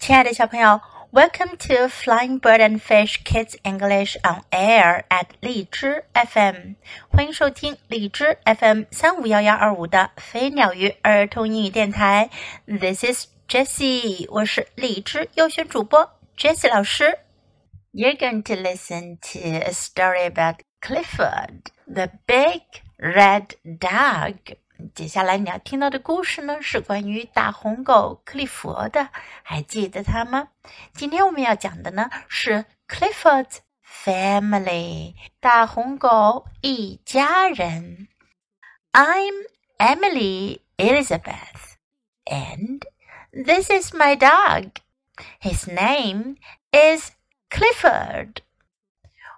亲爱的小朋友，Welcome to Flying Bird and Fish Kids English on Air at 荔枝 FM，欢迎收听荔枝 FM 三五幺幺二五的飞鸟鱼儿童英语电台。This is Jessie，我是荔枝优选主播 Jessie 老师。You're going to listen to a story about Clifford, the big red dog. 接下来你要听到的故事呢，是关于大红狗克利佛的，还记得它吗？今天我们要讲的呢是 Clifford's family，大红狗一家人。I'm Emily Elizabeth, and this is my dog. His name is Clifford.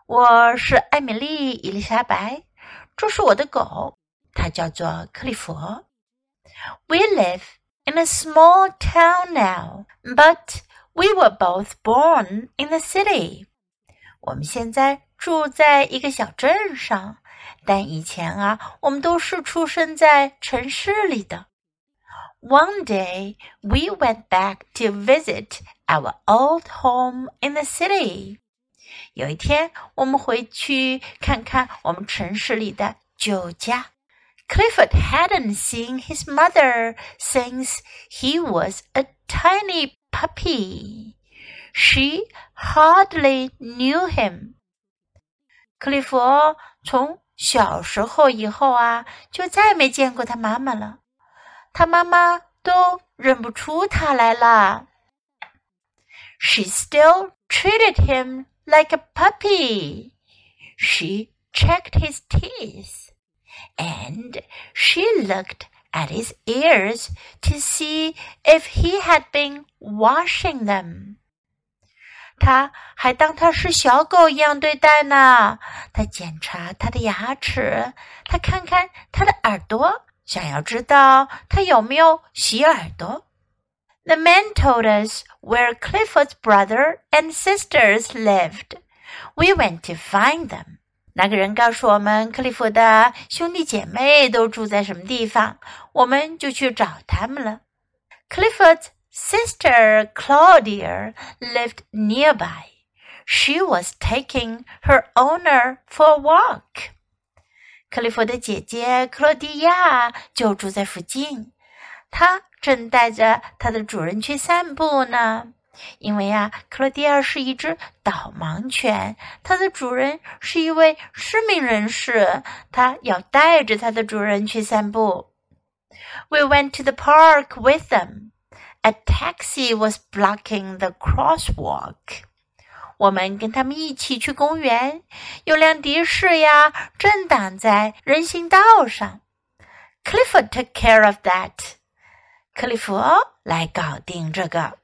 我是艾米丽伊丽莎白，这是我的狗。它叫做克利佛。We live in a small town now, but we were both born in the city. 我们现在住在一个小镇上，但以前啊，我们都是出生在城市里的。One day we went back to visit our old home in the city. 有一天，我们回去看看我们城市里的旧家。 Clifford hadn't seen his mother since he was a tiny puppy. She hardly knew him. 克利弗从小时候以后啊，就再没见过他妈妈了。他妈妈都认不出他来了。She still treated him like a puppy. She checked his teeth and she looked at his ears to see if he had been washing them. 他还当他是小狗一样对待呢。他检查他的牙齿，他看看他的耳朵，想要知道他有没有洗耳朵。The man told us where Clifford's brother and sisters lived. We went to find them. 那个人告诉我们，克利夫的兄弟姐妹都住在什么地方，我们就去找他们了。Clifford's sister Claudia lived nearby. She was taking her owner for a walk. 克利夫的姐姐克罗地亚就住在附近，她正带着她的主人去散步呢。因为呀，克罗地亚是一只导盲犬，它的主人是一位失明人士，它要带着它的主人去散步。We went to the park with them. A taxi was blocking the crosswalk. 我们跟他们一起去公园，有辆的士呀正挡在人行道上。Clifford took care of that. 克利夫来搞定这个。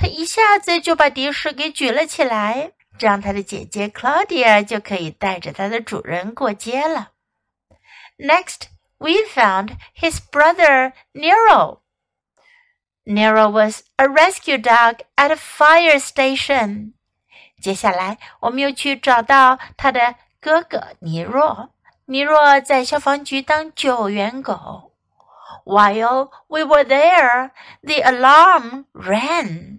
他一下子就把的士给举了起来，这样他的姐姐 Claudia 就可以带着他的主人过街了。Next, we found his brother Nero. Nero was a rescue dog at a fire station. 接下来，我们又去找到他的哥哥尼若。尼若在消防局当救援狗。While we were there, the alarm rang.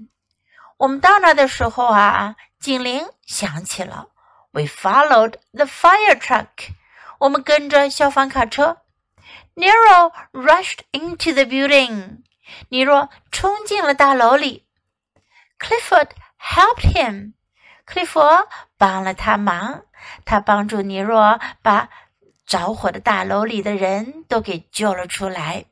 我们到那的时候啊，警铃响起了。We followed the fire truck。我们跟着消防卡车。Nero rushed into the building。尼若冲进了大楼里。Clifford helped him。克利弗帮了他忙。他帮助尼若把着火的大楼里的人都给救了出来。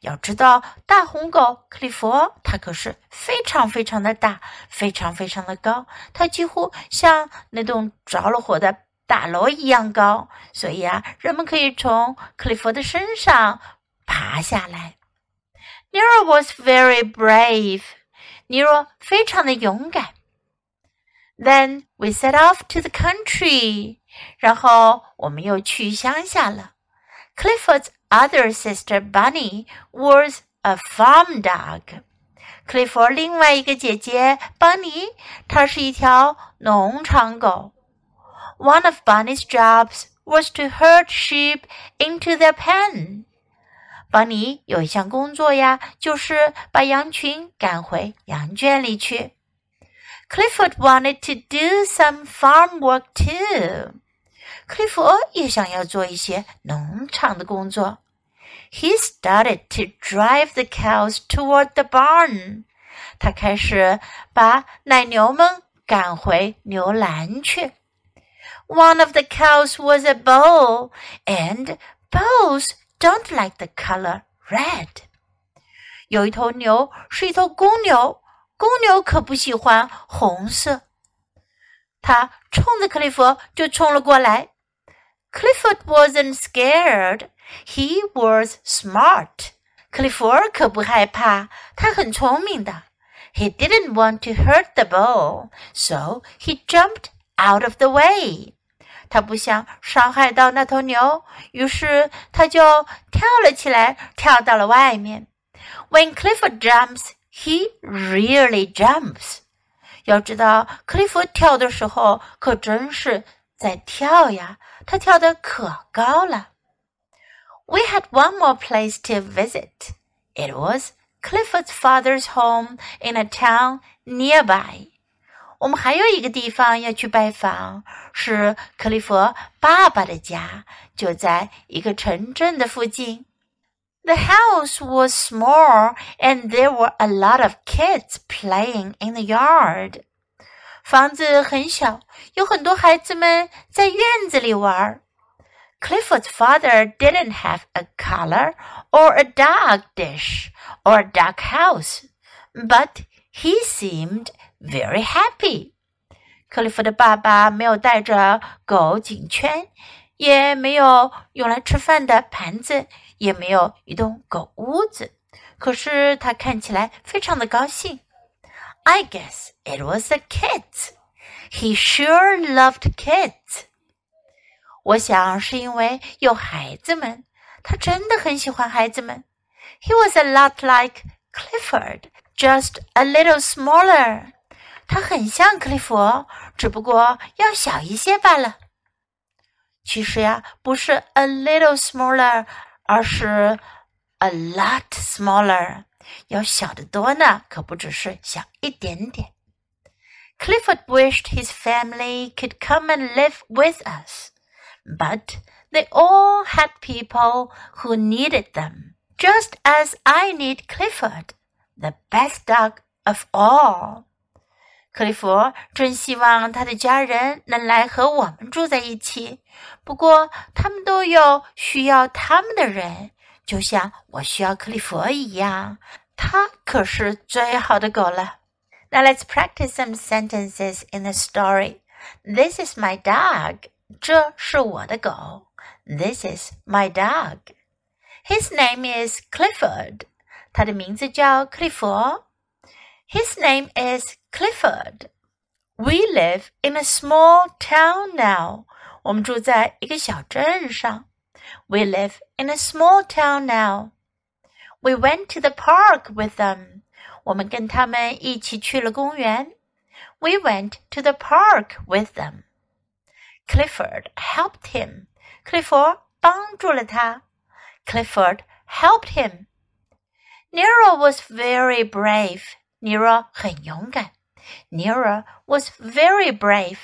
要知道，大红狗克利佛，它可是非常非常的大，非常非常的高，它几乎像那栋着了火的大楼一样高。所以啊，人们可以从克利佛的身上爬下来。Nero was very brave，尼若非常的勇敢。Then we set off to the country，然后我们又去乡下了。Clifford's other sister Bunny was a farm dog. 克利弗另外一个姐姐邦尼，她是一条农场狗。One of Bunny's jobs was to herd sheep into their pen. 邦尼有一项工作呀，就是把羊群赶回羊圈里去。Clifford wanted to do some farm work too. 克利夫也想要做一些农场的工作。 He started to drive the cows toward the barn. 他开始把奶牛们赶回牛栏去。One of the cows was a bull, and bulls don't like the color red. 有一头牛是一头公牛，公牛可不喜欢红色。他冲着克利夫就冲了过来。 Clifford wasn't scared. He was smart. 克利夫可不害怕，他很聪明的。He didn't want to hurt the bull, so he jumped out of the way. 他不想伤害到那头牛，于是他就跳了起来，跳到了外面。When Clifford jumps, he really jumps. 要知道，克利夫跳的时候可真是在跳呀， 他跳得可高了。We had one more place to visit. It was Clifford's father's home in a town nearby. 我们还有一个地方要去拜访，是克利夫爸爸的家，就在一个城镇的附近。The house was small and there were a lot of kids playing in the yard. 房子很小，有很多孩子们在院子里玩。Clifford's father didn't have a collar or a dog dish or a dog house, but he seemed very happy. 克利夫的爸爸没有带着狗颈圈，也没有用来吃饭的盘子，也没有一栋狗屋子。可是他看起来非常的高兴。I guess it was the kids. He sure loved kids. 我想是因为有孩子们，他真的很喜欢孩子们。He was a lot like Clifford, just a little smaller. 他很像克利夫，只不过要小一些罢了。其实呀，不是 a little smaller，而是 a lot smaller， 要小得多呢，可不只是小一点点。Clifford wished his family could come and live with us, but they all had people who needed them, just as I need Clifford, the best dog of all. 克利夫真希望他的家人能来和我们住在一起，不过他们都有需要他们的人， 就像我需要克利夫一样。他可是最好的狗了。Now let's practice some sentences in the story. This is my dog. 这是我的狗。This is my dog. His name is Clifford. 他的名字叫克利夫。His name is Clifford. We live in a small town now. 我们住在一个小镇上。 We live in a small town now. We went to the park with them. 我们跟他们一起去了公园。We went to the park with them. Clifford helped him. 克利夫帮助了他。Clifford helped him. Nero was very brave. Nero 很勇敢。Nero was very brave.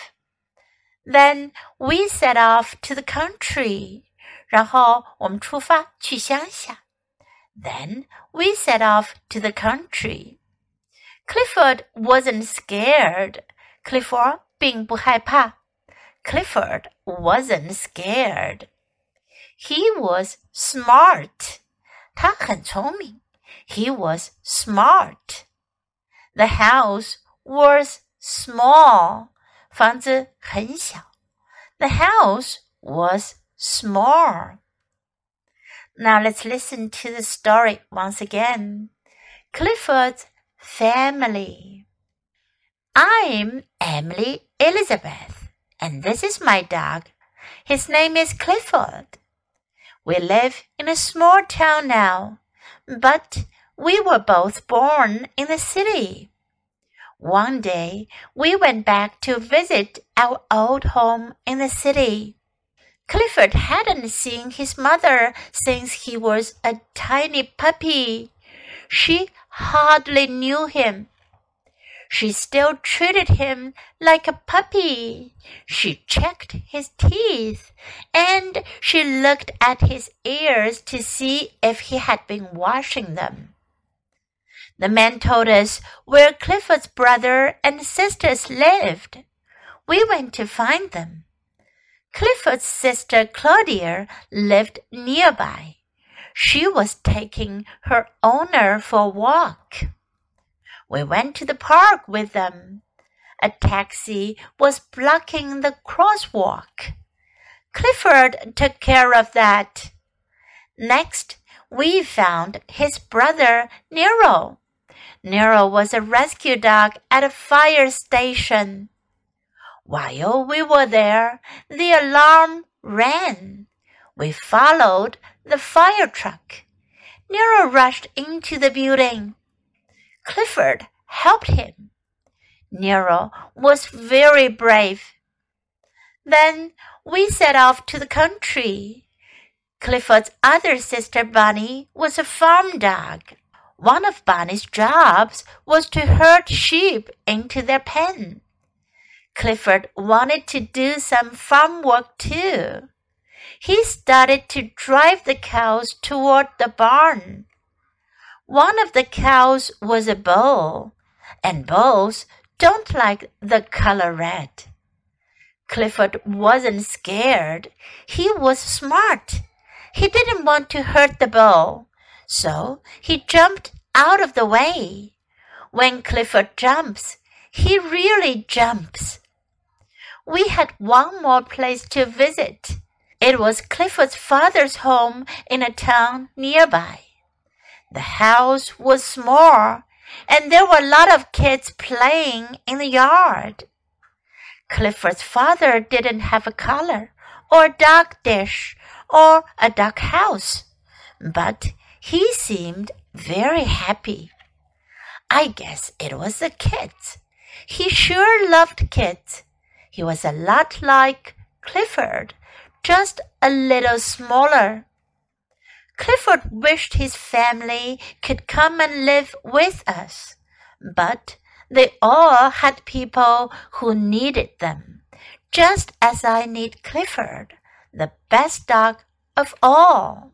Then we set off to the country. 然后我们出发去乡下。Then we set off to the country. Clifford wasn't scared. Clifford 并不害怕。Clifford wasn't scared. He was smart. 他很聪明。He was smart. The house was small. 房子很小。The house was small. Now let's listen to the story once again. Clifford's family. I'm Emily Elizabeth, and this is my dog. His name is Clifford. We live in a small town now, but we were both born in the city. One day, we went back to visit our old home in the city. Clifford hadn't seen his mother since he was a tiny puppy. She hardly knew him. She still treated him like a puppy. She checked his teeth and she looked at his ears to see if he had been washing them. The man told us where Clifford's brother and sisters lived. We went to find them. Clifford's sister Claudia lived nearby. She was taking her owner for a walk. We went to the park with them. A taxi was blocking the crosswalk. Clifford took care of that. Next, we found his brother Nero. Nero was a rescue dog at a fire station. While we were there, the alarm rang. We followed the fire truck. Nero rushed into the building. Clifford helped him. Nero was very brave. Then we set off to the country. Clifford's other sister Bunny was a farm dog. One of Bunny's jobs was to herd sheep into their pen. Clifford wanted to do some farm work too. He started to drive the cows toward the barn. One of the cows was a bull, and bulls don't like the color red. Clifford wasn't scared. He was smart. He didn't want to hurt the bull. So he jumped out of the way. When Clifford jumps, he really jumps. We had one more place to visit. It was Clifford's father's home in a town nearby. The house was small, and there were a lot of kids playing in the yard. Clifford's father didn't have a collar, or a duck dish, or a duck house, but he seemed very happy. I guess it was the kids. He sure loved kids. He was a lot like Clifford, just a little smaller. Clifford wished his family could come and live with us, but they all had people who needed them, just as I need Clifford, the best dog of all.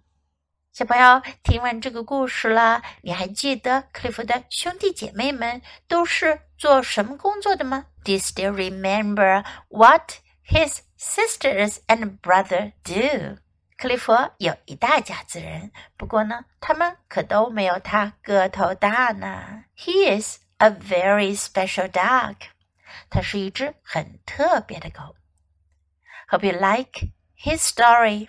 小朋友听完这个故事了，你还记得克利夫的兄弟姐妹们都是做什么工作的吗？Do you still remember what his sisters and brother do？克利夫有一大家子人，不过呢，他们可都没有他个头大呢。He is a very special dog。他是一只很特别的狗。Hope you like his story。